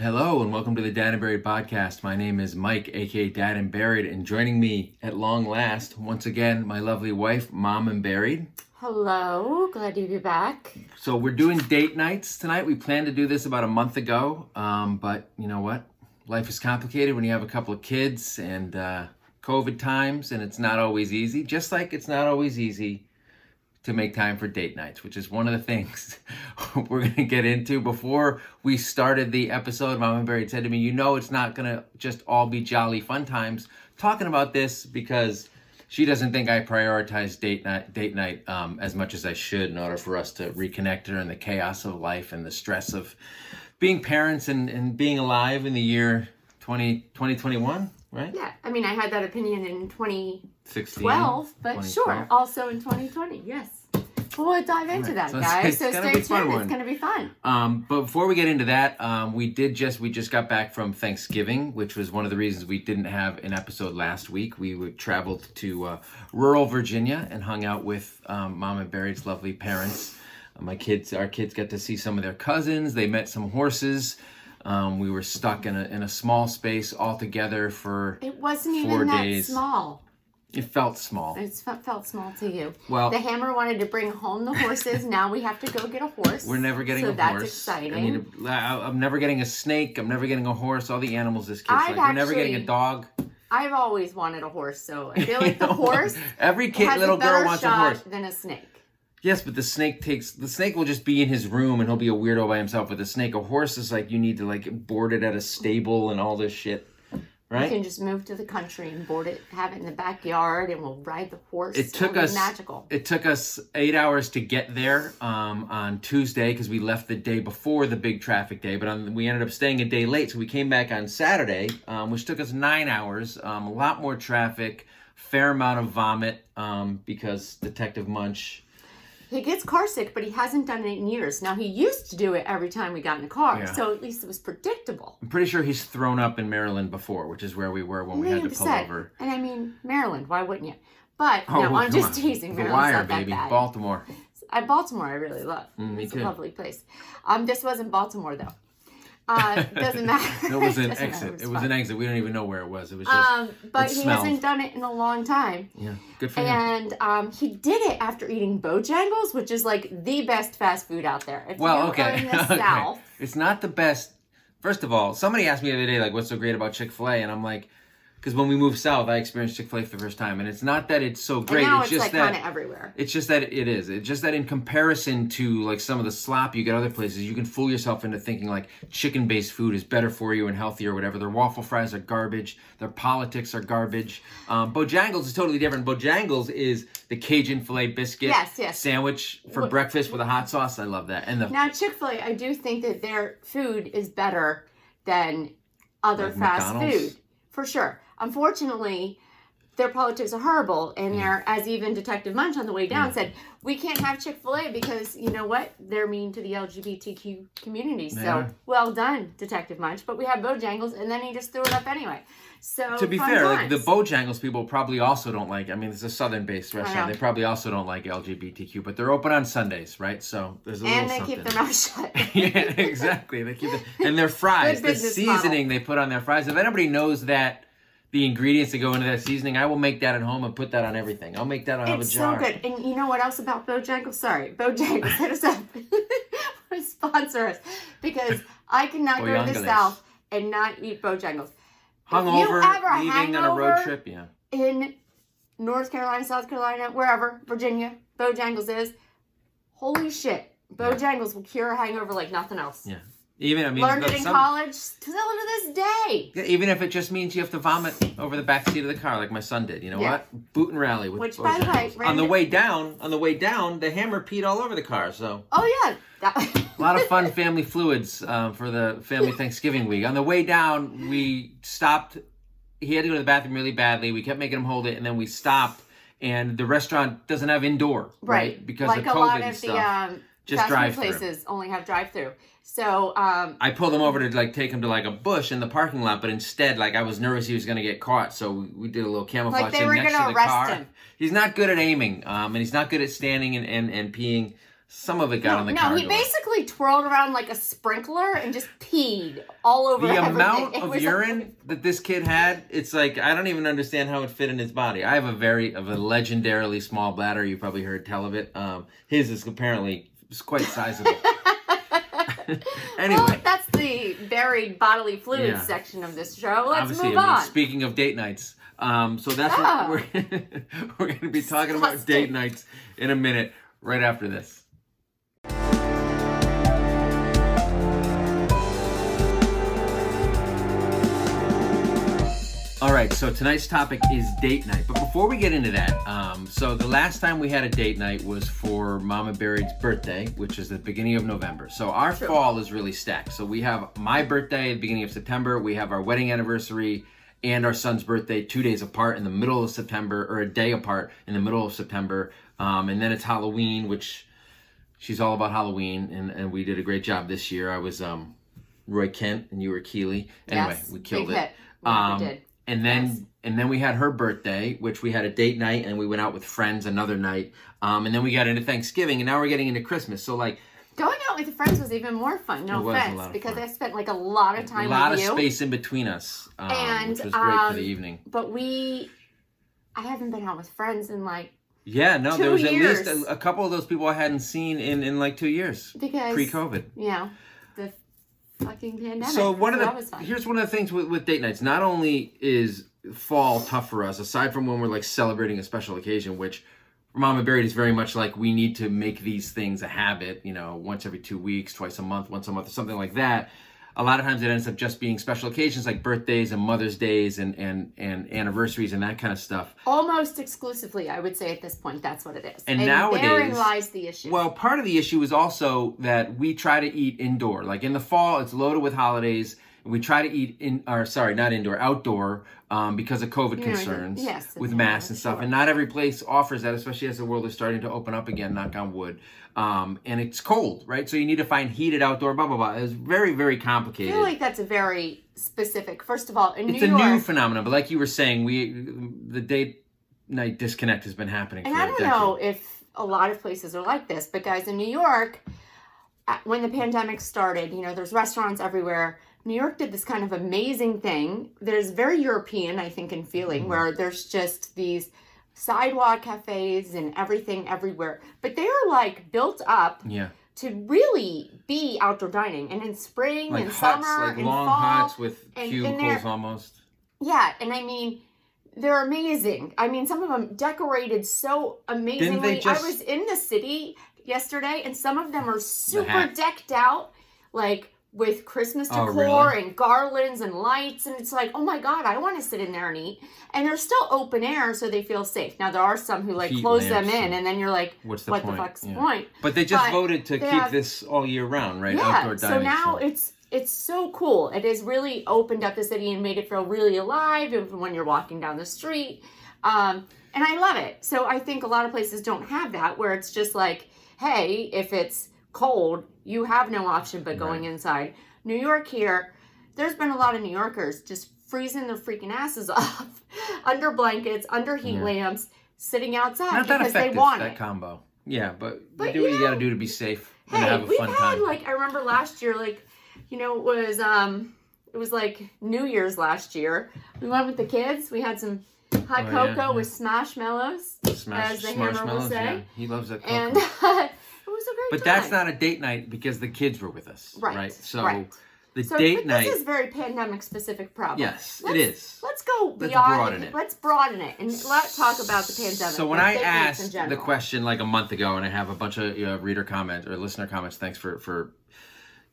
Hello and welcome to the Dad and Buried podcast. My name is Mike, aka Dad and Buried, and joining me at long last, once again, my lovely wife, Mom and Buried. Hello, glad to be back. So we're doing date nights tonight. We planned to do this about a month ago, um, but you know what? Life is complicated when you have a couple of kids and uh, COVID times, and it's not always easy. Just like it's not always easy to make time for date nights, which is one of the things we're going to get into. Before we started the episode, Mama Buried said to me, You know, it's not going to just all be jolly fun times talking about this because she doesn't think I prioritize date night, date night um, as much as I should in order for us to reconnect her in the chaos of life and the stress of being parents and, and being alive in the year 20, 2021 right? Yeah, I mean, I had that opinion in 2012, 16, but 2012. sure, also in 2020, yes. Well, we'll dive into Right, that, so guys. it's So stay be a fun tuned. It's going to be fun. Um, but before we get into that, um, we did just we just got back from Thanksgiving, which was one of the reasons we didn't have an episode last week. We would, traveled to uh, rural Virginia and hung out with um, Mom and Buried's lovely parents. My kids, our kids, got to see some of their cousins. They met some horses. Um, we were stuck in a in a small space all together for. It wasn't Four even that days. small. It felt small. It felt small to you. Well, The hammer wanted to bring home the horses. now we have to go get a horse. We're never getting so a that's horse. exciting. I mean, I- I'm never getting a snake. I'm never getting a horse. All the animals this kid's I've like. We're never getting a dog. I've always wanted a horse, so I feel like the horse Every kid, little girl wants a horse. than a snake. Yes, but the snake takes the snake will just be in his room and he'll be a weirdo by himself. With a snake, a horse is like you need to like board it at a stable and all this shit, Right. You can just move to the country and board it, have it in the backyard, and we'll ride the horse. It took us- magical. It took us eight hours to get there um, on Tuesday because we left the day before the big traffic day. But on, we ended up staying a day late, so we came back on Saturday, um, which took us nine hours. Um, a lot more traffic, fair amount of vomit um, because Detective Munch. He gets car sick, but he hasn't done it in years. Now he used to do it every time we got in the car, Yeah. so at least it was predictable. I'm pretty sure he's thrown up in Maryland before, which is where we were when we had to pull 100%. over. And I mean, Maryland, why wouldn't you? But Oh, no, come I'm just on. teasing. The Maryland's Wire, not that baby, bad. Baltimore. I, Baltimore, I really love. Mm, it's too. a lovely place. Um, this wasn't Baltimore though. Uh, doesn't matter. It was an exit. It was an exit. We don't even know where it was. It was just Um, but it he smelled. hasn't done it in a long time. yeah, good for him. And um, he did it after eating Bojangles, which is like the best fast food out there. If Well, okay. okay. South, It's not the best. First of all, somebody asked me the other day, like, what's so great about Chick fil A? And I'm like, because when we moved south, I experienced Chick fil A for the first time. And it's not that it's so great. it's it's, just like that. kind of everywhere. It's just that it is. It's just that in comparison to like some of the slop you get other places, you can fool yourself into thinking like chicken based food is better for you and healthier or whatever. Their waffle fries are garbage. Their politics are garbage. Um, Bojangles is totally different. Bojangles is the Cajun filet biscuit Yes, yes. sandwich for What- breakfast with a hot sauce. I love that. And the Now, Chick fil A, I do think that their food is better than other Like fast McDonald's? food, for sure. Unfortunately, their politics are horrible, and mm. they're, as even Detective Munch on the way down mm. said, we can't have Chick fil A because, you know what? They're mean to the LGBTQ community. So, well done, Detective Munch. But we have Bojangles, and then he just threw it up anyway. So, to be fun fair, like the times. Bojangles people probably also don't like. I mean, it's a southern-based restaurant. know. They probably also don't like LGBTQ, but they're open on Sundays, right? So there's a little and they something. keep their mouth shut. yeah, exactly. They keep it, and their fries, Good the business seasoning they put on their fries. If anybody knows that the ingredients that go into that seasoning, I will make that at home and put that on everything. I'll make that out of a It's so good. And you know what else about Bojangles? Sorry, Bojangles, hit us up. Sponsor us. Because I cannot go to the South and not eat Bojangles. Hungover, If you ever leaving on a road trip. Yeah, In North Carolina, South Carolina, wherever, Virginia, Bojangles is, holy shit. Bojangles will cure a hangover like nothing else. yeah. Even I mean, Learned it in some- college, still to this day. Yeah, even if it just means you have to vomit over the back seat of the car, like my son did. You know Yeah. what? Boot and rally with Which, by the way, on the way down, on the way down, the hammer peed all over the car. So Oh, yeah. That- a lot of fun family fluids uh, for the family Thanksgiving week. On the way down, we stopped. He had to go to the bathroom really badly. We kept making him hold it, and then we stopped. And the restaurant doesn't have indoor, right? Because like of a COVID lot and of stuff. the um, Just drive-through. places only have drive through. So um, I pulled him over to like take him to like a bush in the parking lot, but instead, like I was nervous he was going to get caught, so we, did a little camouflage Like they were next gonna to the arrest car. him. He's not good at aiming, um, and he's not good at standing and, and, and peeing. some of it got no, on the no, car he door. basically twirled around like a sprinkler and just peed all over the everything. amount It of urine that this kid had, it's like I don't even understand how it fit in his body. I have a very of a legendarily small bladder. You probably heard tell of it. Um, his is apparently it's quite sizable. anyway, Well, that's the buried bodily fluids Yeah. section of this show. Let's obviously, move I mean, on. speaking of date nights, um, so that's Ah. what we're we're going to be talking about date nights in a minute, right after this. All right, so tonight's topic is date night. But before we get into that, um, so the last time we had a date night was for Mama Buried's birthday, which is the beginning of November. So our True. fall is really stacked. So we have my birthday at the beginning of September, we have our wedding anniversary and our son's birthday two days apart in the middle of September, or a day apart in the middle of September. Um, and then it's Halloween, which she's all about Halloween, and, and we did a great job this year. I was um, Roy Kent and you were Keeley. Anyway, yes, we killed it. Um, did. And then Yes. and then we had her birthday, which we had a date night, and we went out with friends another night. Um, and then we got into Thanksgiving, and now we're getting into Christmas. So like Going out with friends was even more fun. No It was a offense, because fun. I spent like a lot of time. a lot of you. space in between us, um, And, which was great for um, the evening. But we, I haven't been out with friends in like Yeah, no, there was at least a, a couple of those people I hadn't seen in in like two years because pre-COVID. the fucking pandemic. So one of the here's one of the things with, with date nights. Not only is fall tough for us, aside from when we're like celebrating a special occasion, which for Mama Buried is very much like we need to make these things a habit. You know, once every two weeks, twice a month, once a month, or something like that. A lot of times it ends up just being special occasions like birthdays and Mother's Days and and and anniversaries and that kind of stuff. Almost exclusively, I would say at this point, that's what it is. And therein nowadays- lies the issue. Well, part of the issue is also that we try to eat indoor. Like in the fall, it's loaded with holidays. We try to eat in, or sorry, not indoor, outdoor, um, because of COVID You know, concerns yes, with masks and stuff. sure. And not every place offers that, especially as the world is starting to open up again. Knock on wood. Um, and it's cold, right? So you need to find heated outdoor. Blah blah blah. It's very very complicated. I feel like that's a very specific. First of all, in it's New a York, new phenomenon, but like you were saying, we the date night disconnect has been happening. and for I don't know if a lot of places are like this, but guys, in New York, uh, when the pandemic started, you know, there's restaurants everywhere. New York did this kind of amazing thing. There's very European, I think, in feeling, Mm-hmm. where there's just these sidewalk cafes and everything everywhere. But they are like built up Yeah, to really be outdoor dining. And in spring like and huts, summer like and long fall, huts with and- and cubicles they're- almost. yeah, and I mean, they're amazing. I mean, some of them decorated so amazingly. just- I was in the city yesterday, and some of them are super hat. decked out, like with Christmas Oh, decor really? and garlands and lights. And it's like, oh my God, I want to sit in there and eat. And they're still open air, so they feel safe. Now, there are some who like Heat close them in, and- then you're like, What's the what point? the fuck's Yeah. the point? But they just But voted to keep have- this all year round, right? Yeah. So now it's it's so cool. It has really opened up the city and made it feel really alive when you're walking down the street. Um, and I love it. So I think a lot of places don't have that where it's just like, hey, if it's cold, you have no option but going inside. New York here, there's been a lot of New Yorkers just freezing their freaking asses off under blankets, under heat Yeah. lamps, sitting outside not that because effective. they want that it. combo. Yeah, but, But, you do what you you got to do to be safe and Hey, have a we've fun had time. like I remember last year, like you know, it was um, it was like New Year's last year. We went with the kids. We had some hot Oh, cocoa yeah. with smashed Smash, as the hammer will marshmallows, say. Yeah, he loves that. and cocoa. it was a great but time. that's not a date night because the kids were with us, Right, right? So right. the so. date night, This is very pandemic specific problem. yes, Let's- it is. Let's go Let's beyond. broaden it. Let's broaden it and let's talk about the pandemic. So when I date nights in asked the question like a month ago, and I have a bunch of you know, reader comments or listener comments, thanks for for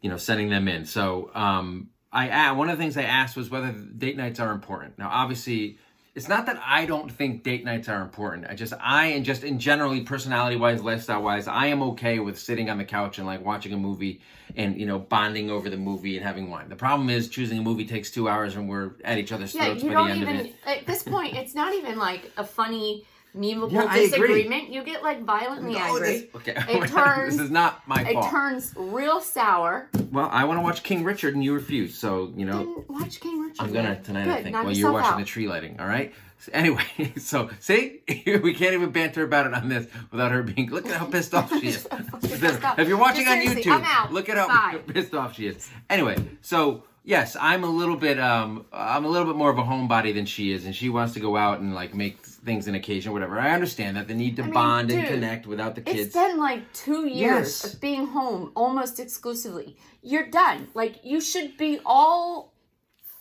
you know sending them in. So um, I one of the things I asked was whether date nights are important. Now, obviously, it's not that I don't think date nights are important. I just I and just in generally personality wise, lifestyle wise, I am okay with sitting on the couch and like watching a movie and you know bonding over the movie and having wine. The problem is choosing a movie takes two hours and we're at each other's Yeah, throats you by don't the end even of it. at this point. It's not even like a funny, memeable Yeah, I agree. disagreement. You get like violently No, angry. this- okay, It turns- this is not my It fault. turns real sour. Well, I want to watch King Richard, and you refuse. So you know, Then watch King Richard. I'm gonna tonight. Good, I think knock while you're watching out. the tree lighting. All right. Anyway, so see, we can't even banter about it on this without her being. Look at how pissed off she is. pissed off. if you're watching Just on YouTube, I'm look at how Bye. pissed off she is. Anyway, so yes, I'm a little bit, um, I'm a little bit more of a homebody than she is, and she wants to go out and like make things an occasion, whatever. I understand that the need to mean, bond and connect without the It's kids. been like two years Yes. of being home almost exclusively. You're done. Like you should be all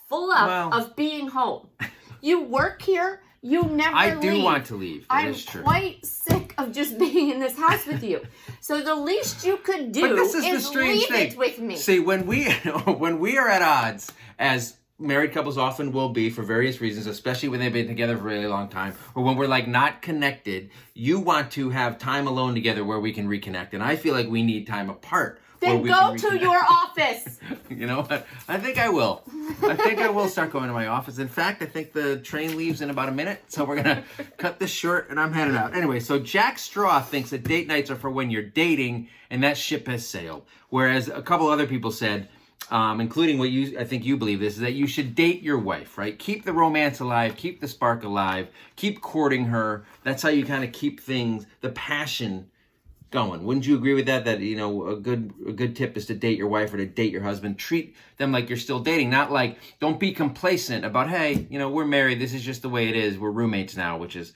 full up Well- of being home. You work here. You never. I do leave. want to leave. That is I'm true. quite sick of just being in this house with you. So the least you could do But this is, is, the strange leave thing. it with me. See, when we when we are at odds, as married couples often will be for various reasons, especially when they've been together for a really long time, or when we're like not connected, you want to have time alone together where we can reconnect. And I feel like we need time apart. Then go to reconnect. your office. You know what? I think I will. I think I will start going to my office. In fact, I think the train leaves in about a minute, so we're gonna cut this short and I'm headed out. Anyway, so Jack Straw thinks that date nights are for when you're dating, and that ship has sailed. Whereas a couple other people said, um, including what you, I think you believe this, is that you should date your wife, right? Keep the romance alive, keep the spark alive, keep courting her. That's how you kind of keep things, the passion going. Wouldn't you agree with that? That you know, a good a good tip is to date your wife or to date your husband. Treat them like you're still dating, not like don't be complacent about hey, you know, we're married. This is just the way it is. We're roommates now, which is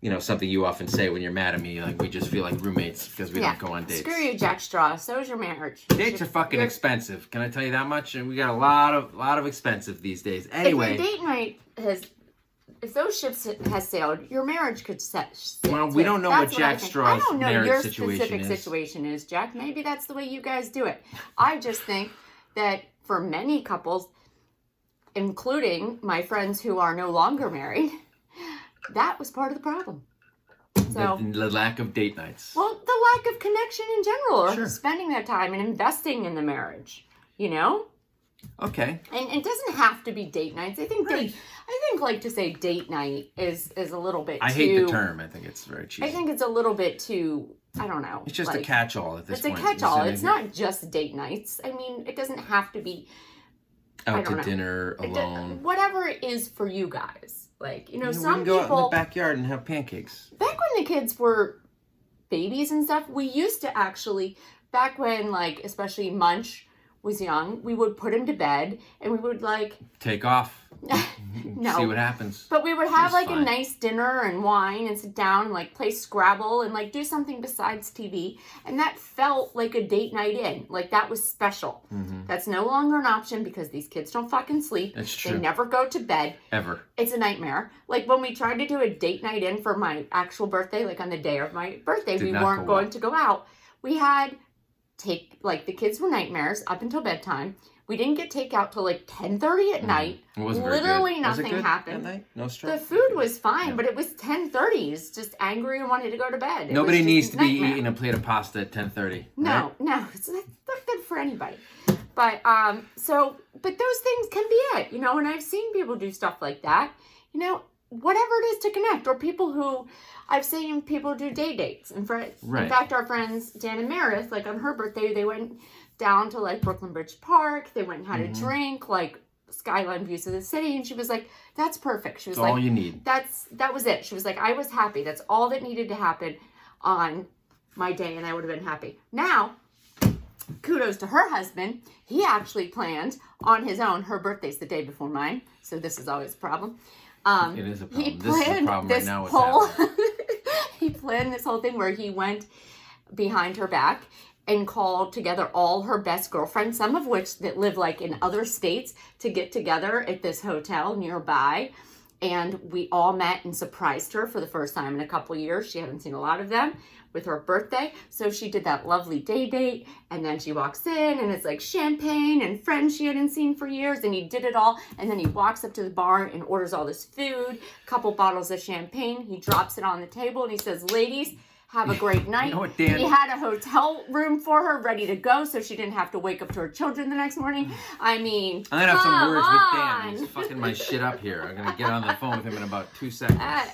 you know something you often say when you're mad at me. Like we just feel like roommates because we yeah. don't go on dates. Screw you, Jack Straw. So is your marriage. Dates are fucking expensive. Can I tell you that much? And we got a lot of lot of expensive these days. Anyway, If your date night has, if those ships has sailed, your marriage could set. sail Well, we don't know That's what Jack think. Straw's I don't know your situation specific is. situation is, Jack. Maybe that's the way you guys do it. I just think that for many couples, including my friends who are no longer married, that was part of the problem. So. the, the lack of date nights. Well, the lack of connection in general, or Sure. spending that time and investing in the marriage, you know? Okay. And it doesn't have to be date nights. I think Right. date, I think like to say date night is is a little bit. I too, hate the term. I think it's very cheesy. I think it's a little bit too. I don't know. it's just a catch-all at this It's a catch-all. It's not just date nights. I mean, it doesn't have to be out to know. dinner alone. whatever it is for you guys. Like you know, You know, we some can go out in the people backyard and have pancakes. back when the kids were babies and stuff, we used to actually back when like especially Munch was young, we would put him to bed and we would like Take off. no. See what happens. But we would have like fine. a nice dinner and wine and sit down and like play Scrabble and like do something besides TV. And that felt like a date night in. Like that was special. Mhm. That's no longer an option because these kids don't fucking sleep. That's true. They never go to bed. Ever. It's a nightmare. Like when we tried to do a date night in for my actual birthday, like on the day of my birthday, Did we weren't go going well. to go out. We had take like the kids were nightmares up until bedtime. We didn't get takeout till like ten thirty at night. It wasn't very Literally good. Was it nothing good happened. No The food was fine, Yeah. but it was ten thirty. It's just angry and wanted to go to bed. It Nobody needs to be eating a plate of pasta at 10:30. No, no, it's not, not good for anybody. But um, so but those things can be it, you know. And I've seen people do stuff like that, you know. Whatever it is to connect, or people who I've seen people do day dates. And for Right. in fact, our friends Dan and Meredith, like on her birthday, they went down to like Brooklyn Bridge Park. They went and had Mhm. a drink, like skyline views of the city, and she was like, "That's perfect." She was That's like, all you need. that's that was it. She was like, I was happy. That's all that needed to happen on my day, and I would have been happy. Now, kudos to her husband. He actually planned on his own. Her birthday's the day before mine, so this is always a problem. Um, It is a he problem. This is problem right this now. Whole. he planned this whole thing where he went behind her back and called together all her best girlfriends, some of which that live like in other states, to get together at this hotel nearby. And we all met and surprised her for the first time in a couple years. She hadn't seen a lot of them with her birthday. So she did that lovely day date. And then she walks in and it's like champagne and friends she hadn't seen for years. And he did it all. And then he walks up to the bar and orders all this food, a couple bottles of champagne. He drops it on the table and he says, Ladies, have a great night. know what, Dan? He had a hotel room for her ready to go so she didn't have to wake up to her children the next morning. I mean, I'm gonna have some words with Dan. He's fucking my shit up here. I'm gonna get on the phone with him in about two seconds. Uh,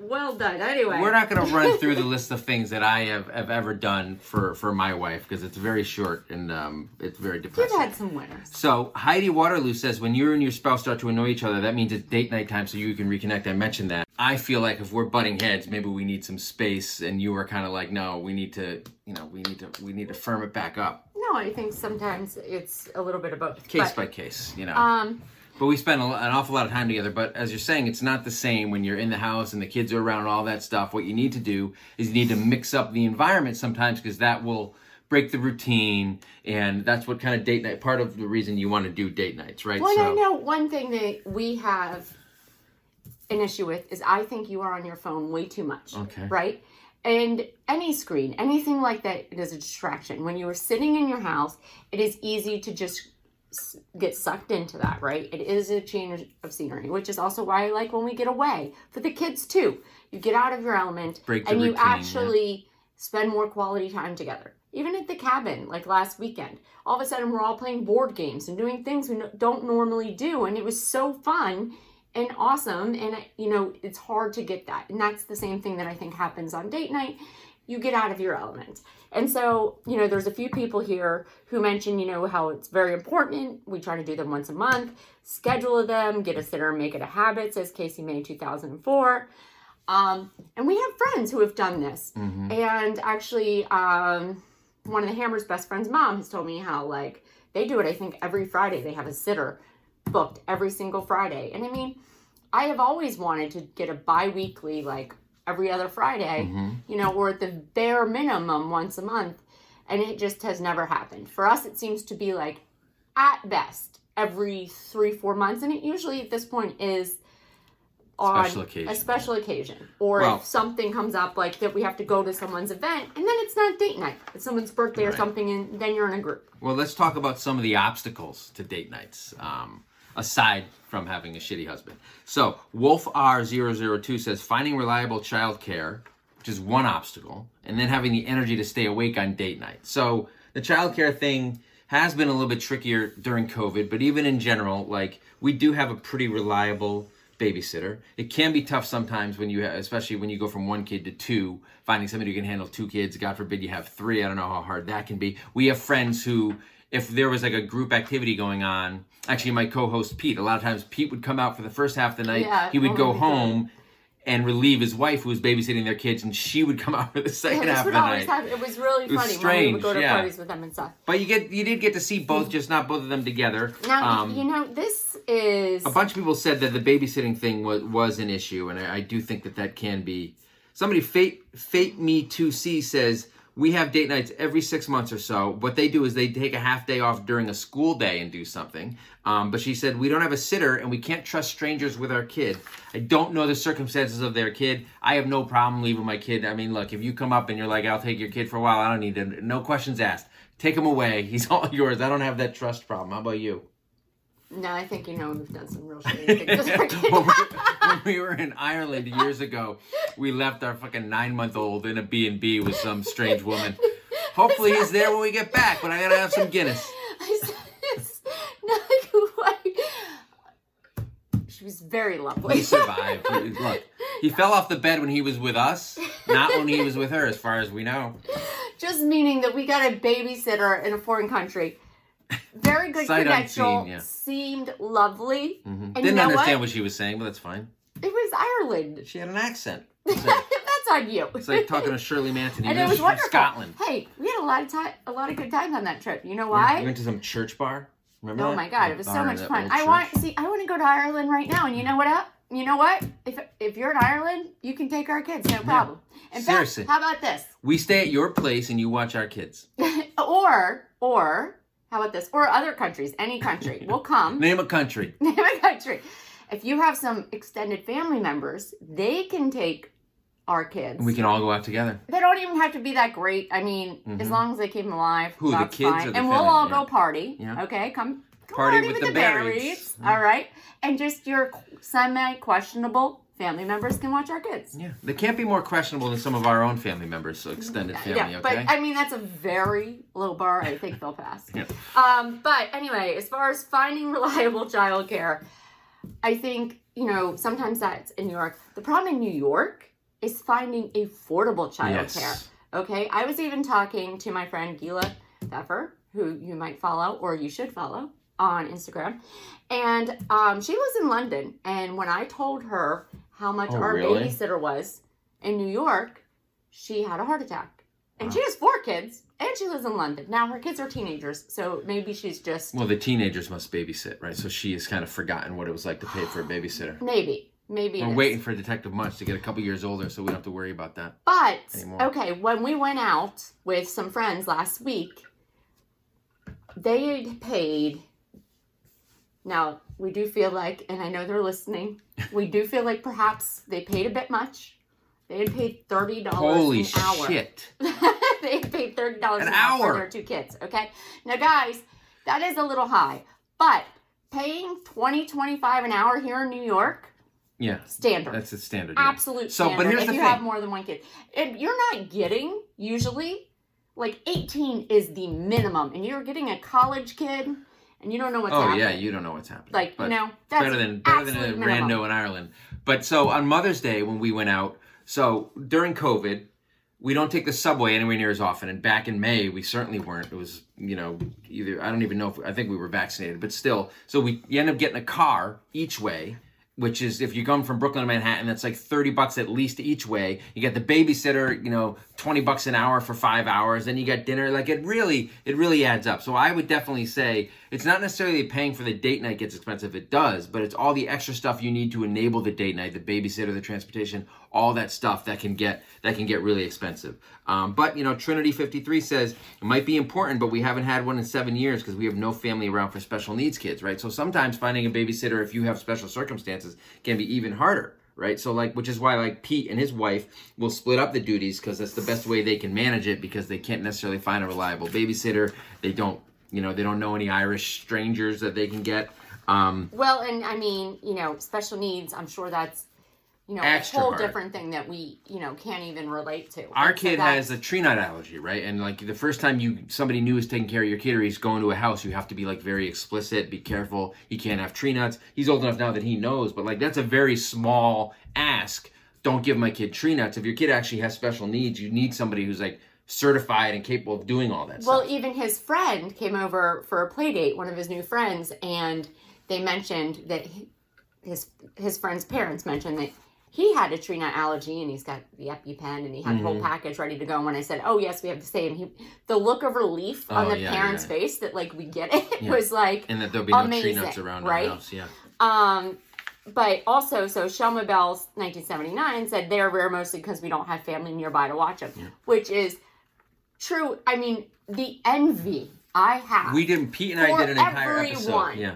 well done. Anyway, We're not going to run through the list of things that I have, have ever done for, for my wife because it's very short and um, it's very depressing. You've had some winners. So Heidi Waterloo says when you and your spouse start to annoy each other, that means it's date night time, so you can reconnect. I mentioned that. I feel like if we're butting heads, maybe we need some space, and you were kind of like, no, we need to, you know, we need to, we need to firm it back up, No, I think sometimes it's a little bit of both. case but, by case, you know. Um, But we spend an awful lot of time together. But as you're saying, it's not the same when you're in the house and the kids are around and all that stuff. What you need to do is you need to mix up the environment sometimes because that will break the routine. And that's what kind of date night, part of the reason you want to do date nights, right? well, I know one thing that we have an issue with is I think you are on your phone way too much. Okay. Right? And any screen, anything like that, it is a distraction. When you are sitting in your house, it is easy to just get sucked into that, right? It is a change of scenery, which is also why I like when we get away for the kids too. You get out of your element and you routine, yeah. actually spend more quality time together. Even at the cabin, like last weekend, all of a sudden we're all playing board games and doing things we don't normally do, and it was so fun and awesome. And you know, it's hard to get that, and that's the same thing that I think happens on date night. You get out of your element, and so you know, there's a few people here who mention, you know, how it's very important. We try to do them once a month, schedule them, get a sitter, make it a habit. Says Casey May 2004. Um, and we have friends who have done this. Mhm. And actually, um, one of the Hammer's best friend's mom has told me how like they do it. I think every Friday they have a sitter booked every single Friday. And I mean, I have always wanted to get a bi-weekly like every other Friday, Mhm. you know, or at the bare minimum once a month. And it just has never happened. For us, it seems to be like at best every three, four months. And it usually at this point is on Special occasion. a special occasion. Or Well- if something comes up like that we have to go to someone's event and then it's not date night. It's someone's birthday or something and then you're in a group. Well, let's talk about some of the obstacles to date nights, um, aside from having a shitty husband. So, Wolf R002 says finding reliable childcare, which is one obstacle, and then having the energy to stay awake on date night. So, the childcare thing has been a little bit trickier during COVID, but even in general, like we do have a pretty reliable babysitter. It can be tough sometimes when you, especially when you go from one kid to two, finding somebody who can handle two kids. God forbid you have three. I don't know how hard that can be. We have friends who, if there was like a group activity going on, actually my co-host Pete, a lot of times Pete would come out for the first half of the night. Yeah, he would go home and relieve his wife who was babysitting their kids, and she would come out for the second Yeah, half of the night. happen. It was really was funny when we would go to yeah. parties with them and stuff. But you get you did get to see both, just not both of them together. Now, Um, you know, this is a bunch of people said that the babysitting thing was was an issue, and I, I do think that that can be. Somebody fate fate me two C says we have date nights every six months or so. What they do is they take a half day off during a school day and do something. Um, but she said we don't have a sitter and we can't trust strangers with our kid. I don't know the circumstances of their kid. I have no problem leaving my kid. I mean, look, if you come up and you're like, I'll take your kid for a while, I don't need to. No questions asked. Take him away. He's all yours. I don't have that trust problem. How about you? No. I think you know we've done some real shitty things with our kids. when, we, when we were in Ireland years ago, we left our fucking nine month old in a B and B with some strange woman. Hopefully he's there when we get back, but I gotta have some Guinness. I said it's not quite. She was very lovely. He survived. Look, he fell off the bed when he was with us, not when he was with her, as far as we know. Just meaning that we got a babysitter in a foreign country. Very good Sight connection. unseen, yeah. Seemed lovely. Mhm. And you Didn't understand what? what? she was saying, but that's fine. It was Ireland. She had an accent. That's on you. it's like talking to Shirley Manson. and it was from wonderful. Scotland. Hey, we had a lot of time, a lot of good times on that trip. You know Yeah, why? We went to some church bar. Remember Oh that? my god, it was so much fun. I want see I want to go to Ireland right now and you know what up? You know what? If if you're in Ireland, you can take our kids, no problem. In Seriously. fact, how about this? We stay at your place and you watch our kids. or or how about this? Or other countries, any country. We'll come. Name a country. Name a country. If you have some extended family members, they can take our kids. And we can all go out together. They don't even have to be that great. I mean, as Mhm. long as they keep them alive, Who, the kids fine. the and we'll family? all Yeah. go party. Yeah. Okay, come, come Party with the Berries. All right, and just your semi-questionable family members can watch our kids. Yeah, they can't be more questionable than some of our own family members, so extended family. yeah, okay. but I mean that's a very low bar. I think they'll pass. Yeah. Um, but anyway, as far as finding reliable childcare, I think you know sometimes that's in New York. The problem in New York is finding affordable childcare. Yes. Okay, I was even talking to my friend Gila Pfeffer, who you might follow or you should follow on Instagram, and um, she lives in London. And when I told her how much Oh, our really? babysitter was in New York, she had a heart attack. And Wow. she has four kids, and she lives in London. Now her kids are teenagers, so maybe she's just Well, the teenagers must babysit, right? So she has kind of forgotten what it was like to pay for a babysitter. maybe, maybe. We're waiting for Detective Munch to get a couple years older, so we don't have to worry about that. But anymore. okay, when we went out with some friends last week, they paid. Now we do feel like, and I know they're listening. We do feel like perhaps they paid a bit much. They had paid thirty dollars Holy an hour. shit! they had paid thirty dollars An an, hour for their two kids. Okay, now guys, that is a little high, but paying 20 25 an hour here in New York, Yeah, standard. that's the standard. yeah. absolute So, but standard here's if the you thing. have more than one kid. And you're not getting usually like 18 is the minimum, and you're getting a college kid, and you don't know what's oh, happening. Oh happening. yeah, you don't know what's happening. like but you know that's better than better than a minimum. rando in Ireland. But so on Mother's Day when we went out, so during COVID, we don't take the subway anywhere near as often. And back in May, we certainly weren't. It was you know either I don't even know if I think we were vaccinated, but still. So we you end up getting a car each way. Which is if you come from Brooklyn to Manhattan, that's like thirty bucks at least each way. You get the babysitter, you know, twenty bucks an hour for five hours. Then you get dinner. Like it really, it really adds up. So I would definitely say it's not necessarily paying for the date night gets expensive. It does, but it's all the extra stuff you need to enable the date night, the babysitter, the transportation, all that stuff that can get that can get really expensive. Um, but you know, Trinity fifty three says it might be important, but we haven't had one in seven years because we have no family around for special needs kids, right? So sometimes finding a babysitter if you have special circumstances can be even harder right? So like, which is why like Pete and his wife will split up the duties because that's the best way they can manage it because they can't necessarily find a reliable babysitter. They don't, you know, they don't know any Irish strangers that they can get. Um, Well, and I mean, you know, special needs. I'm sure that's you know Extra a whole hard. different thing that we you know can't even relate to. our so kid that's- has a tree nut allergy, right? And like the first time you somebody new is taking care of your kid or he's going to a house, you have to be like very explicit, be careful. He can't have tree nuts. He's old enough now that he knows, but like that's a very small ask. Don't give my kid tree nuts. If your kid actually has special needs, you need somebody who's like certified and capable of doing all that Well, stuff. even his friend came over for a play date, one of his new friends, and they mentioned that he, his his friend's parents mentioned that he had a tree nut allergy and he's got the EpiPen and he had the Mm-hmm. whole package ready to go. And when I said, "Oh yes, we have the same," he the look of relief on Oh, the yeah, parents' yeah. face that like we get it Yeah. was like And that there'll be no tree amazing, nuts around right? our house. Yeah. Um, but also, so Shelma Bell's 1979 said they're rare mostly because we don't have family nearby to watch them, which is true. I mean, the envy I have. We didn't. Pete and I did an entire everyone. episode. Yeah.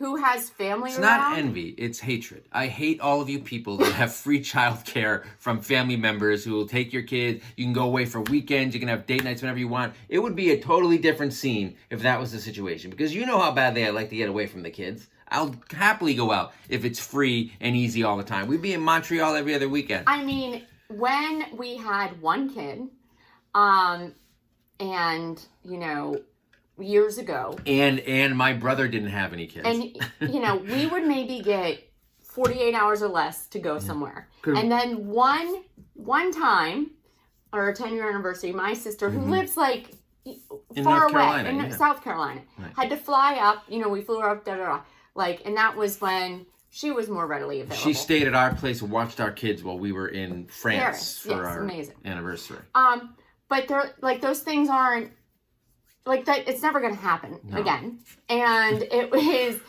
Who has family It's around. not envy, it's hatred. I hate all of you people that have free childcare from family members who will take your kid. You can go away for weekends, you can have date nights whenever you want. It would be a totally different scene if that was the situation because you know how badly I like to get away from the kids. I'll happily go out if it's free and easy all the time. We'd be in Montreal every other weekend. I mean, when we had one kid, um, and you know, years ago, And and my brother didn't have any kids. and you know, we would maybe get 48 hours or less to go somewhere. And then one one time, our 10 year anniversary, my sister who lives like Mm-hmm. In far North away Carolina, in yeah. South Carolina, Right. had to fly up. You know, we flew her up. Da da da. Like, and that was when she was more readily available. she stayed at our place and watched our kids while we were in France Paris, for yes, our amazing. anniversary. Um, but they're like those things aren't like that. It's never going to happen No. again, and it is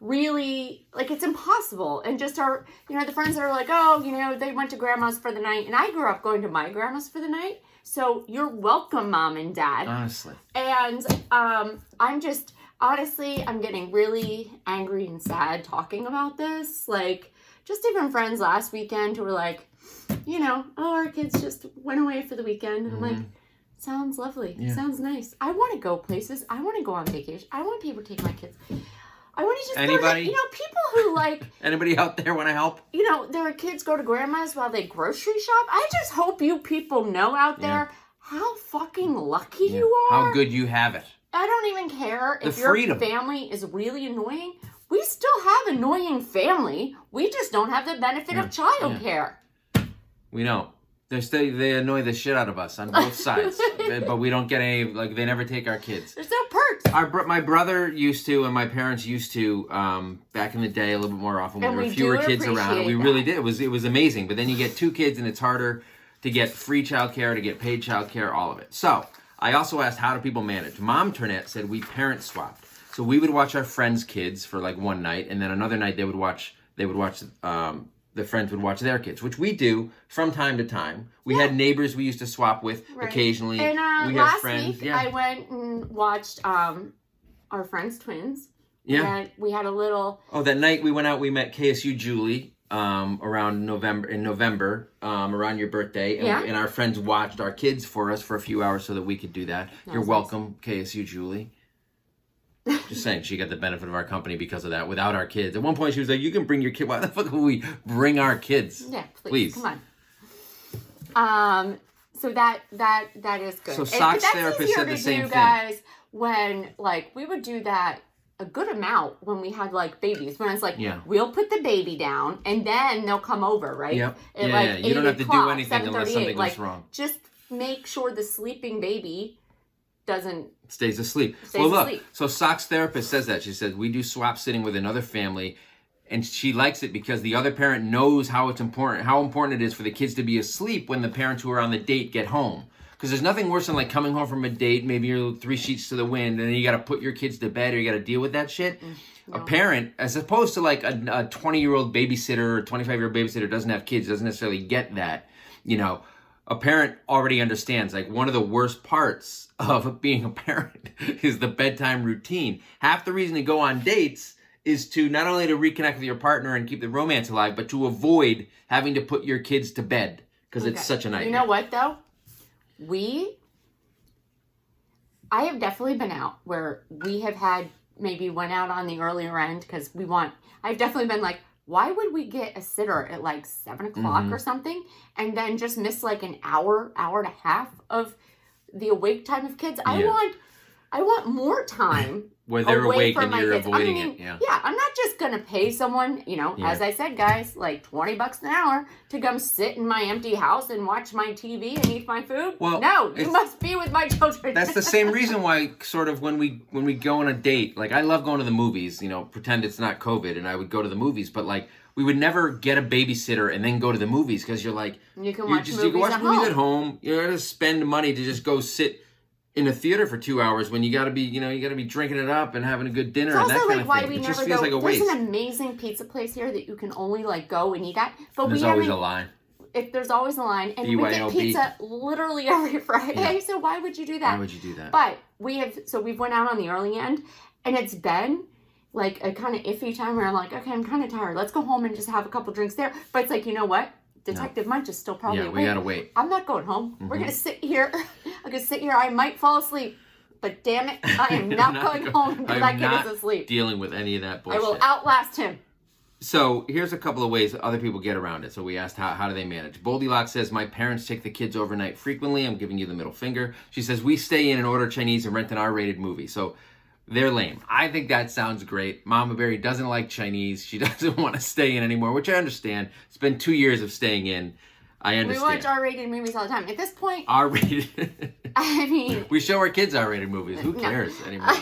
really like it's impossible. And just our, you know, the friends that are like, oh, you know, they went to grandma's for the night, and I grew up going to my grandma's for the night. So you're welcome, mom and dad. Honestly. And um, I'm just honestly, I'm getting really angry and sad talking about this. Like, just even friends last weekend who were like, you know, oh, our kids just went away for the weekend. And I'm like, sounds lovely. Yeah. Sounds nice. I want to go places. I want to go on vacation. I want people to take my kids. I want to just go Anybody? to, you know, people who like, Anybody out there want to help? you know, their kids go to grandma's while they grocery shop. I just hope you people know out Yeah. there how fucking lucky you are. How good you have it. I don't even care if The your family is really annoying. We still have annoying family. We just don't have the benefit of childcare. We don't. They stay, they annoy the shit out of us on both sides, but we don't get any. Like they never take our kids. There's no perks. Our bro- my brother used to, and my parents used to um, back in the day a little bit more often when And there were fewer kids around. and We really did. It was it was amazing. But then you get two kids, and it's harder to get free childcare, to get paid childcare, all of it. So I also asked how do people manage. Mom Turnett said we parent swapped. So we would watch our friends' kids for like one night, and then another night they would watch. They would watch. Um, the friends would watch their kids, which we do from time to time. We had neighbors we used to swap with Right. occasionally. And uh, we last friends. week yeah. I went and watched um our friends' twins. yeah. And we had a little Oh, that night we went out, we met KSU Julie um, around November in November um, around your birthday, and, Yeah. and our friends watched our kids for us for a few hours so that we could do that. You're nice. welcome, KSU Julie. Just saying, she got the benefit of our company because of that. Without our kids, at one point she was like, "You can bring your kid. Why the fuck would we bring our kids?" Yeah, please, Please. come on. Um, so that that that is good. So And- Socks therapist said the same thing. guys. When like we would do that a good amount when we had like babies. When it's like Yeah. we'll put the baby down and then they'll come over, right? Yep. At Yeah, like yeah. You don't have to do anything unless 7:38, something goes like, wrong. Just make sure the sleeping baby doesn't. stays asleep. Stays well, look, asleep. so Sock's therapist says that. She said, we do swap sitting with another family, and she likes it because the other parent knows how it's important, how important it is for the kids to be asleep when the parents who are on the date get home. Because there's nothing worse than like coming home from a date, maybe you're three sheets to the wind, and then you got to put your kids to bed or you got to deal with that shit. Mm, a parent, as opposed to like a 20 year old babysitter or 25 year old babysitter doesn't have kids, doesn't necessarily get that, you know a parent already understands like one of the worst parts of being a parent is the bedtime routine. Half the reason to go on dates is to not only to reconnect with your partner and keep the romance alive but to avoid having to put your kids to bed because it's such a nightmare. You know what though? We I have definitely been out where we have had maybe went out on the earlier end because we want I've definitely been like, why would we get a sitter at like seven o'clock Mhm. or something and then just miss like an hour, hour and a half of the awake time of kids? I Yeah. want I want more time where they're away awake from and my you're kids. avoiding I mean, it yeah Yeah, I'm not just gonna pay someone, you know, Yeah. as I said, guys, like twenty bucks an hour to come sit in my empty house and watch my TV and eat my food. Well, no, you must be with my children. that's the same reason why sort of when we when we go on a date like i love going to the movies you know pretend it's not covid and i would go to the movies but like we would never get a babysitter and then go to the movies because you're like you can watch just movies, you can watch at, movies home. at home. You're gonna spend money to just go sit in a theater for two hours when you got to be, you know, you got to be drinking it up and having a good dinner It's and that also kind like of why thing. we it never just feels go. like a There's waste. an amazing pizza place here that you can only like go and eat at, but There's we always a line. if there's always a line, and we get pizza literally every Friday. So why would you do that? Why would you do that? But we have so we've went out on the early end, and it's been like a kind of iffy time where I'm like, okay, I'm kind of tired. Let's go home and just have a couple drinks there. But it's like, you know what? Detective Munch is still probably yeah, we gotta wait. I'm not going home. We're Mhm. gonna sit here. I'm gonna sit here. I might fall asleep, but damn it, I am not, Not going go- home until that kid is asleep. Dealing with any of that bullshit. I will outlast him. So here's a couple of ways other people get around it. So we asked how, how do they manage. Goldilocks says my parents take the kids overnight frequently. I'm giving you the middle finger. She says we stay in and order Chinese and rent an R-rated movie. So they're lame. I think that sounds great. Mama Buried doesn't like Chinese. She doesn't want to stay in anymore, which I understand. It's been two years of staying in. I understand. We watch R-rated movies all the time. At this point, R-rated. I mean, we show our kids R-rated movies. Who No. cares anymore?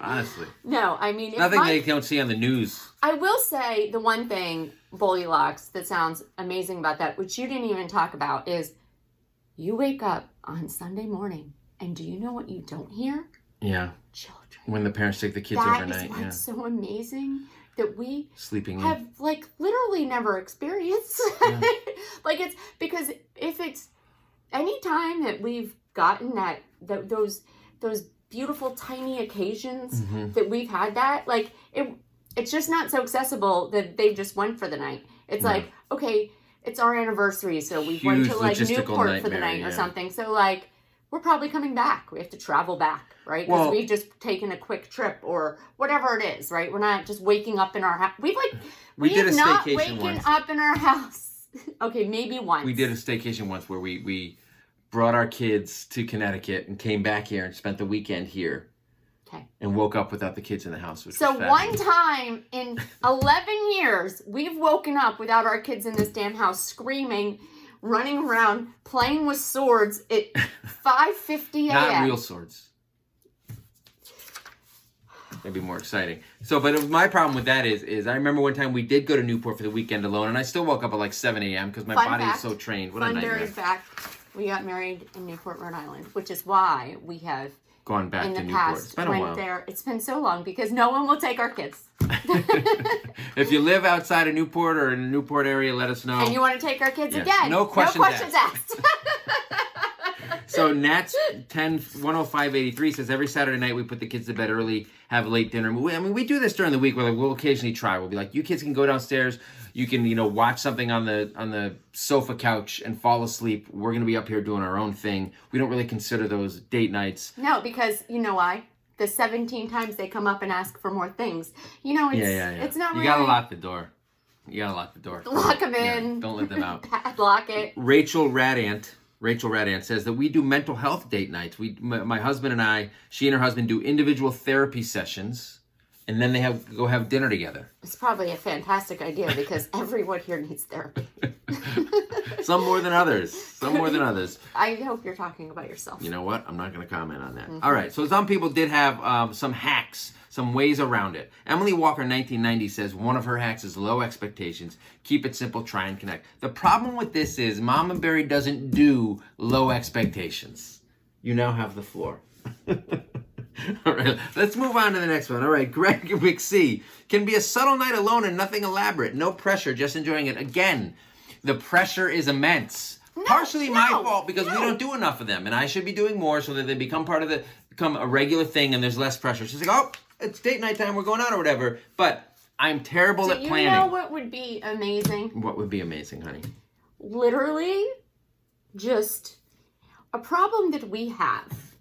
Honestly, no, I mean, nothing my they don't see on the news. I will say the one thing, Goldilocks, that sounds amazing about that, which you didn't even talk about, is you wake up on Sunday morning, and do you know what you don't hear? Yeah, Children. when the parents take the kids That is overnight. what's Yeah, so amazing that we sleeping in. have like literally never experienced. Yeah. like it's because if it's any time that we've gotten that, that those those beautiful tiny occasions Mhm. that we've had that like it it's just not so accessible that they just went for the night it's No. like okay it's our anniversary so we went to like newport for the night yeah. or something so like we're probably coming back we have to travel back right because Well- we've just taken a quick trip or whatever it is right we're not just waking up in our house we've like We did have a not waken once. up in our house okay maybe once We did a staycation once where we we brought our kids to Connecticut and came back here and spent the weekend here. Okay. And woke up without the kids in the house. Which So one time in 11 years, we've woken up without our kids in this damn house screaming, running around playing with swords at 5:50 a.m. Not real swords. Maybe more exciting. So, but it- my problem with that is, is I remember one time we did go to Newport for the weekend alone, and I still woke up at like 7 a.m. because my Fun body fact. is so trained. What a nightmare. fact: We got married in Newport, Rhode Island, which is why we have Gone back in to the Newport. past It's been a while. there. It's been so long because no one will take our kids. if you live outside of Newport or in the Newport area, let us know. And you want to take our kids Yes. again? No questions asked. So Nats 10 10583 says every Saturday night we put the kids to bed early, have a late dinner. We- I mean, we do this during the week where like, we'll occasionally try. We'll be like, you kids can go downstairs. You can, you know, watch something on the on the sofa couch and fall asleep. We're gonna be up here doing our own thing. We don't really consider those date nights. no, because you know why? The 17 times they come up and ask for more things. You know, it's Yeah, yeah, yeah. it's not you really gotta lock the door. You gotta lock the door. lock them Yeah, in. don't let them out. Padlock it. Rachel Radant, Rachel Radant says that we do mental health date nights. We, my, my husband and I, she and her husband do individual therapy sessions, and then they have go have dinner together. It's probably a fantastic idea because everyone here needs therapy. Some more than others. Some more than others. I hope you're talking about yourself. You know what? I'm not going to comment on Mm-hmm. that. All right. So some people did have um, some hacks, some ways around it. Emily Walker, 1990, says one of her hacks is low expectations. Keep it simple. Try and connect. The problem with this is Mama Buried doesn't do low expectations. You now have the floor. All right, let's move on to the next one. All right, Greg McC. Can be a subtle night alone and nothing elaborate. No pressure, just enjoying it. Again, the pressure is immense. Partially my fault because we don't do enough of them, and I should be doing more so that they become part of the become a regular thing, and there's less pressure. She's like, oh, it's date night time, we're going out or whatever. But I'm terrible Do at you planning. know what would be amazing? what would be amazing, honey? literally just a problem that we have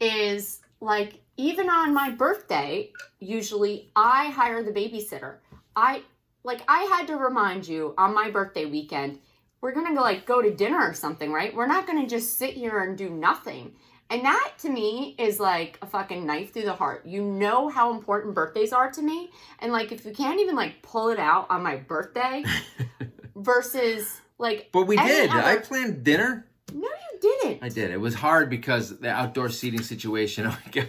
is like even on my birthday usually i hire the babysitter. I like i had to remind you on my birthday weekend we're gonna go like go to dinner or something right? We're not gonna just sit here and do nothing. And that to me is like a fucking knife through the heart. You know how important birthdays are to me. And like if you can't even like pull it out on my birthday versus like But we did. I planned dinner. No you didn't I did. It was hard because the outdoor seating situation. Okay,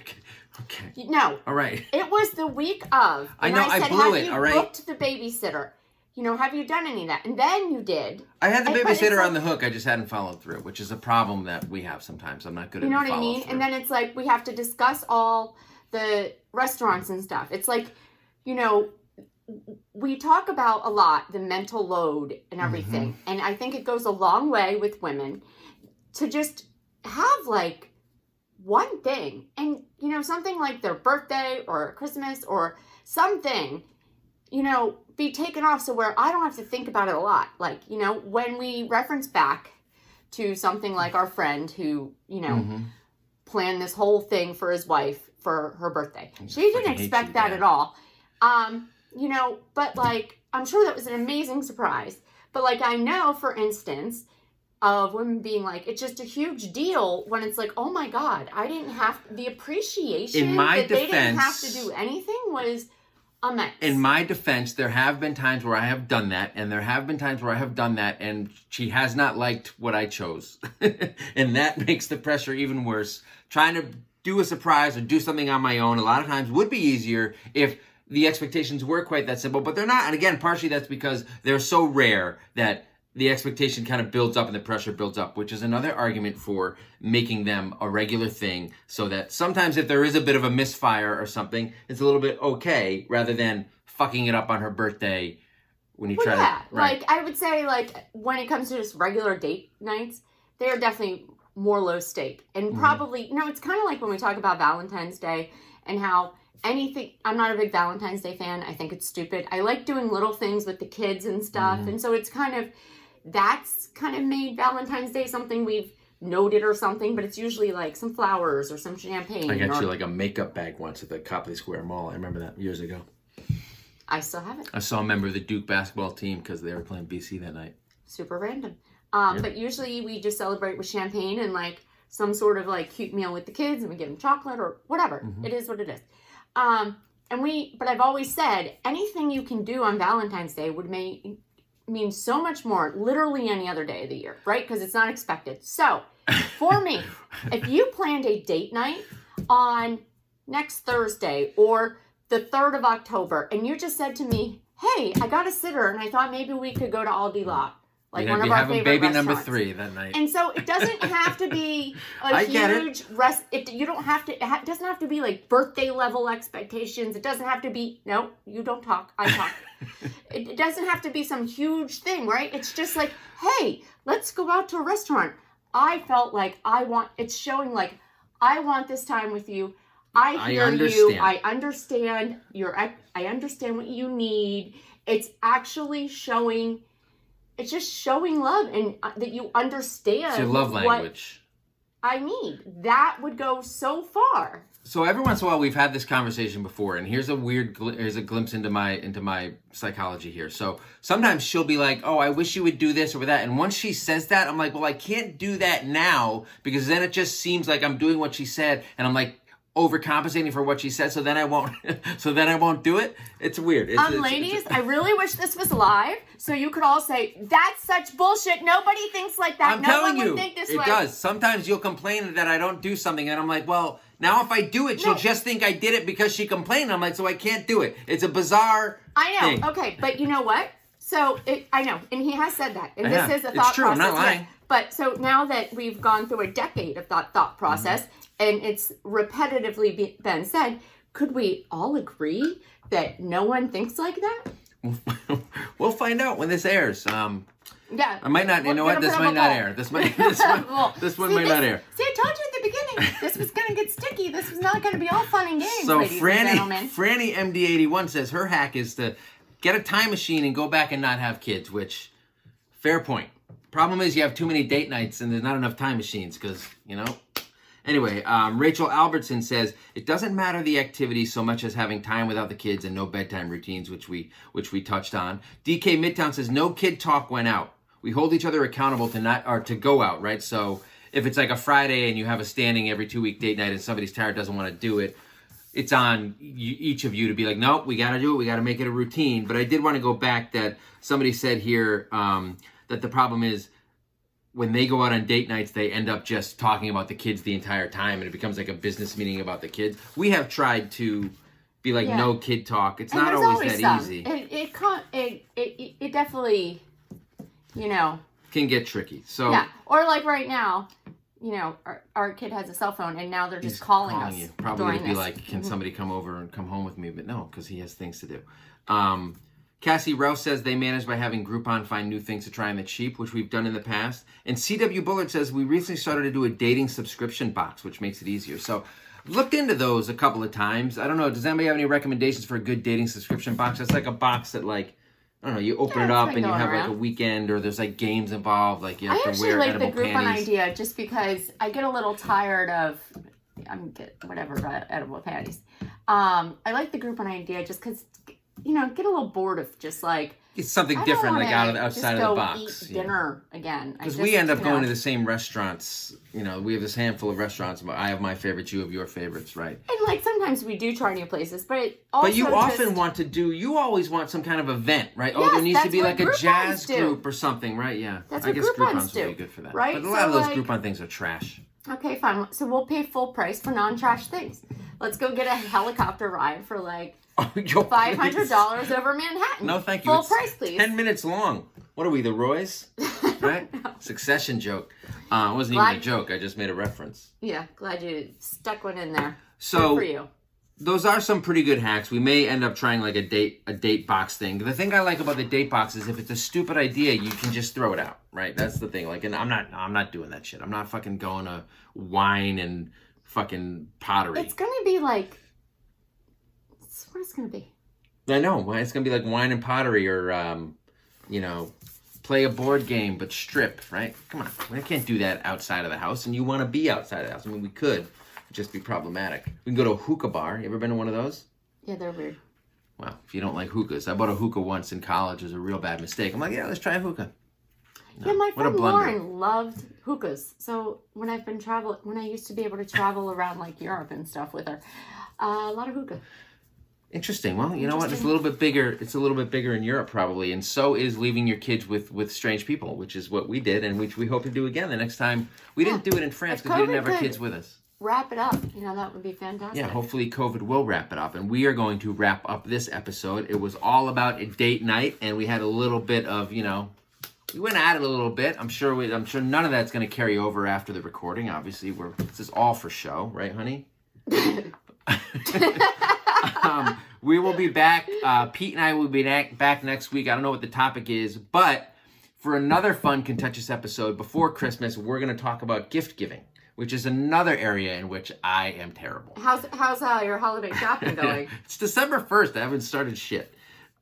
okay, no All right. it was the week of I know, I said blew have it, you all right? booked the babysitter you know have you done any of that and then you did I had the I- babysitter like- on the hook. I just hadn't followed through, which is a problem that we have sometimes. I'm not good at. you know what i mean follow-through. and then it's like we have to discuss all the restaurants and stuff it's like you know we talk about a lot the mental load and everything Mm-hmm. and i think it goes a long way with women to just have like one thing. And you know something like their birthday or christmas or something you know be taken off. So where i don't have to think about it a lot. Like you know when we reference back to something like our friend who you know Mhm. planned this whole thing for his wife for her birthday. She didn't expect that at all. Um you know but like i'm sure that was an amazing surprise. But like i know for instance of women being like it's just a huge deal when it's like oh my god i didn't have the appreciation In my that they didn't have to do anything was immense In my defense, there have been times where I have done that, and there have been times where I have done that, and she has not liked what I chose. and that makes the pressure even worse. Trying to do a surprise or do something on my own a lot of times would be easier if the expectations were quite that simple, but they're not. And again, partially that's because they're so rare that the expectation kind of builds up and the pressure builds up, which is another argument for making them a regular thing so that sometimes if there is a bit of a misfire or something, it's a little bit okay rather than fucking it up on her birthday when you Well, try yeah, to. Right. like I would say, like when it comes to just regular date nights, they are definitely more low stake, and Mhm. probably you know it's kind of like when we talk about Valentine's Day and how anything. I'm not a big Valentine's Day fan. I think it's stupid. I like doing little things with the kids and stuff, Mhm. and so it's kind of that's kind of made Valentine's Day something we've noted or something, but it's usually like some flowers or some champagne. I got or, you like a makeup bag once at the Copley Square Mall. I remember that years ago. I still have it. I saw a member of the Duke basketball team because they were playing BC that night. super random. Um, Yeah. But usually we just celebrate with champagne and like some sort of like cute meal with the kids, and we give them chocolate or whatever. Mhm. It is what it is. Um, and we, but I've always said anything you can do on Valentine's Day would make means so much more literally any other day of the year, right? Because it's not expected. So, for me, if you planned a date night on next Thursday or the 3rd of October and you just said to me, hey, I got a sitter and I thought maybe we could go to Aldi Lot. Like You're one of our favorite baby number three that night. And so it doesn't have to be a I get it. huge rest. It you don't have to. It doesn't have to be like birthday level expectations. It doesn't have to be. No, you don't talk. I talk. it, doesn't have to be some huge thing, right? It's just like, hey, let's go out to a restaurant. I felt like I want. It's showing like I want this time with you. I I hear you. I understand your. I I understand what you need. It's actually showing. It's just showing love and uh, that you understand It's your love language. I need. That would go so far. So every once in a while we've had this conversation before, and here's a weird, gl- here's a glimpse into my into my psychology here. So sometimes she'll be like, "Oh, I wish you would do this or that," and once she says that, I'm like, "Well, I can't do that now because then it just seems like I'm doing what she said, and I'm like overcompensating for what she said. So then I won't, so then I won't do it. It's weird. It's, Um, it's- ladies, it's- I really wish this was live so you could all say, that's such bullshit. Nobody thinks like that. I'm no telling one you, would think this it way. does. Sometimes you'll complain that I don't do something, and I'm like, well, now if I do it, she'll No. just think I did it because she complained. I'm like, so I can't do it. It's a bizarre. I know. thing. Okay, but you know what? So it, I know, and he has said that, and this is a thought It's true, I'm process. not lying. But so now that we've gone through a decade of that thought process, Mm-hmm. And it's repetitively be, been said, could we all agree that no one thinks like that? we'll find out when this airs. Um, Yeah. I might not. You know what? This might not air. This might. This, might, Well, this one see, might this- not air. See, I told you at the beginning, this was going to get sticky. This was not going to be all fun and games, So Franny. Franny MD81 says her hack is to get a time machine and go back and not have kids. Which, fair point. Problem is you have too many date nights and there's not enough time machines because you know. Anyway, um, Rachel Albertson says it doesn't matter the activity so much as having time without the kids and no bedtime routines, which we which we touched on. DK Midtown says no kid talk went out. We hold each other accountable to not or to go out, right? So if it's like a Friday and you have a standing every two week date night and somebody's tired doesn't want to do it, it's on each of you to be like, nope, we got to do it. We got to make it a routine. But I did want to go back that somebody said here um, that the problem is when they go out on date nights, they end up just talking about the kids the entire time, and it becomes like a business meeting about the kids. We have tried to be like Yeah. no kid talk. It's And not there's always, that some. easy. It it, con- it it it definitely, you know, Can get tricky. So yeah. Or like right now, you know, our, our kid has a cell phone, and now they're just he's calling, us you. Probably be this. like, can Mhm. somebody come over and come home with me? But no, because he has things to do. Um, Cassie Rouse says they manage by having Groupon find new things to try on the cheap, which we've done in the past. And CW Bullard says we recently started to do a dating subscription box, which makes it easier. So looked into those a couple of times. I don't know. Does anybody have any recommendations for a good dating subscription box? It's like a box that like I don't know. You open Yeah, it up and you have like a weekend, or there's like games involved. Like you I have to actually wear like the edible Groupon panties. idea just because I get a little tired of I'm get whatever uh, edible panties. Um, I like the Groupon idea just because you know get a little bored of just like It's something I different, like out of the outside of the box. Eat yeah. dinner again Because we end up going know, to the same restaurants. You know, we have this handful of restaurants. but I have my favorites. You have your favorites, right? And like sometimes we do try new places, but it also But you often just- want to do. You always want some kind of event, right? oh, there needs to be like a jazz group or something, right? Yeah. That's I what guess Groupons Groupons do, would be good for that. right? But a lot So, of those like- Groupon things are trash. Okay, fine. So we'll pay full price for non-trash things. Let's go get a helicopter ride for like Oh, yo, five hundred dollars over Manhattan. No, thank you. Full It's price, please. Ten minutes long. What are we, the Roys? Right? Succession joke. Uh, it wasn't Glad- even a joke. I just made a reference. Yeah, glad you stuck one in there. So Good for you. Those are some pretty good hacks. We may end up trying like a date a date box thing. The thing I like about the date box is if it's a stupid idea, you can just throw it out, right? That's the thing. Like, and I'm not I'm not doing that shit. I'm not fucking going to wine and fucking pottery. It's gonna be like. it's- What it's gonna be? I know. why- It's gonna be like wine and pottery, or um, you know, play a board game but strip, right? Come on, we can't do that outside of the house. And you want to be outside of the house? I mean, we could, just be problematic. We can go to a hookah bar. You ever been to one of those? Yeah, they're weird. Well, if you don't like hookahs, I bought a hookah once in college. It was a real bad mistake. I'm like, yeah, let's try a hookah. No, yeah, my friend. Lauren loved hookahs. So when I've been traveling, when I used to be able to travel around like Europe and stuff with her, uh, a lot of hookah. Interesting. Well, you know what? It's a little bit bigger. It's a little bit bigger in Europe probably, and so is leaving your kids with with strange people, which is what we did, and which we hope to do again the next time. We didn't do it in France because we didn't have our kids with us. Wrap it up. You know, that would be fantastic. Yeah, hopefully COVID will wrap it up, and we are going to wrap up this episode. It was all about a date night, and we had a little bit of you know. We went at it a little bit. I'm sure. We, I'm sure none of that's going to carry over after the recording. Obviously, we're this is all for show, right, honey? um, we will be back. Uh, Pete and I will be na- back next week. I don't know what the topic is, but for another fun, contentious episode before Christmas, we're going to talk about gift giving, which is another area in which I am terrible. How's how's uh, your holiday shopping going? it's December 1st. I haven't started shit.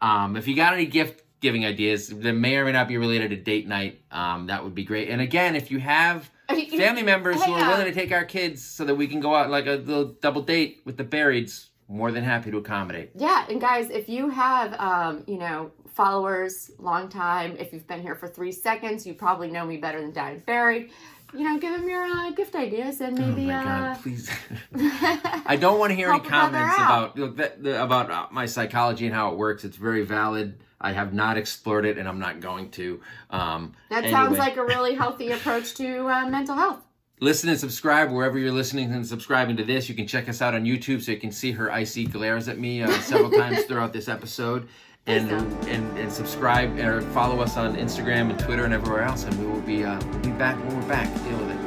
Um, if you got any gift giving ideas that may or may not be related to date night, um, that would be great. And again, if you have family members who are uh, willing to take our kids so that we can go out like a little double date with the burieds, more than happy to accommodate. Yeah, and guys, if you have, um, you know, followers, long time, if you've been here for three seconds, you probably know me better than Diane Barry. You know, give them your uh, gift ideas and maybe. oh my uh, god, please. I don't want to hear any Help a brother comments about look, that, the, about uh, my psychology and how it works. It's very valid. I have not explored it, and I'm not going to. Um, that anyway. sounds like a really healthy approach to uh, mental health. Listen and subscribe wherever you're listening and subscribing to this. You can check us out on YouTube so you can see her icy glares at me uh, several times throughout this episode. And, and and subscribe or follow us on Instagram and Twitter and everywhere else. And we will be uh, we'll be back when we're back. Deal with it.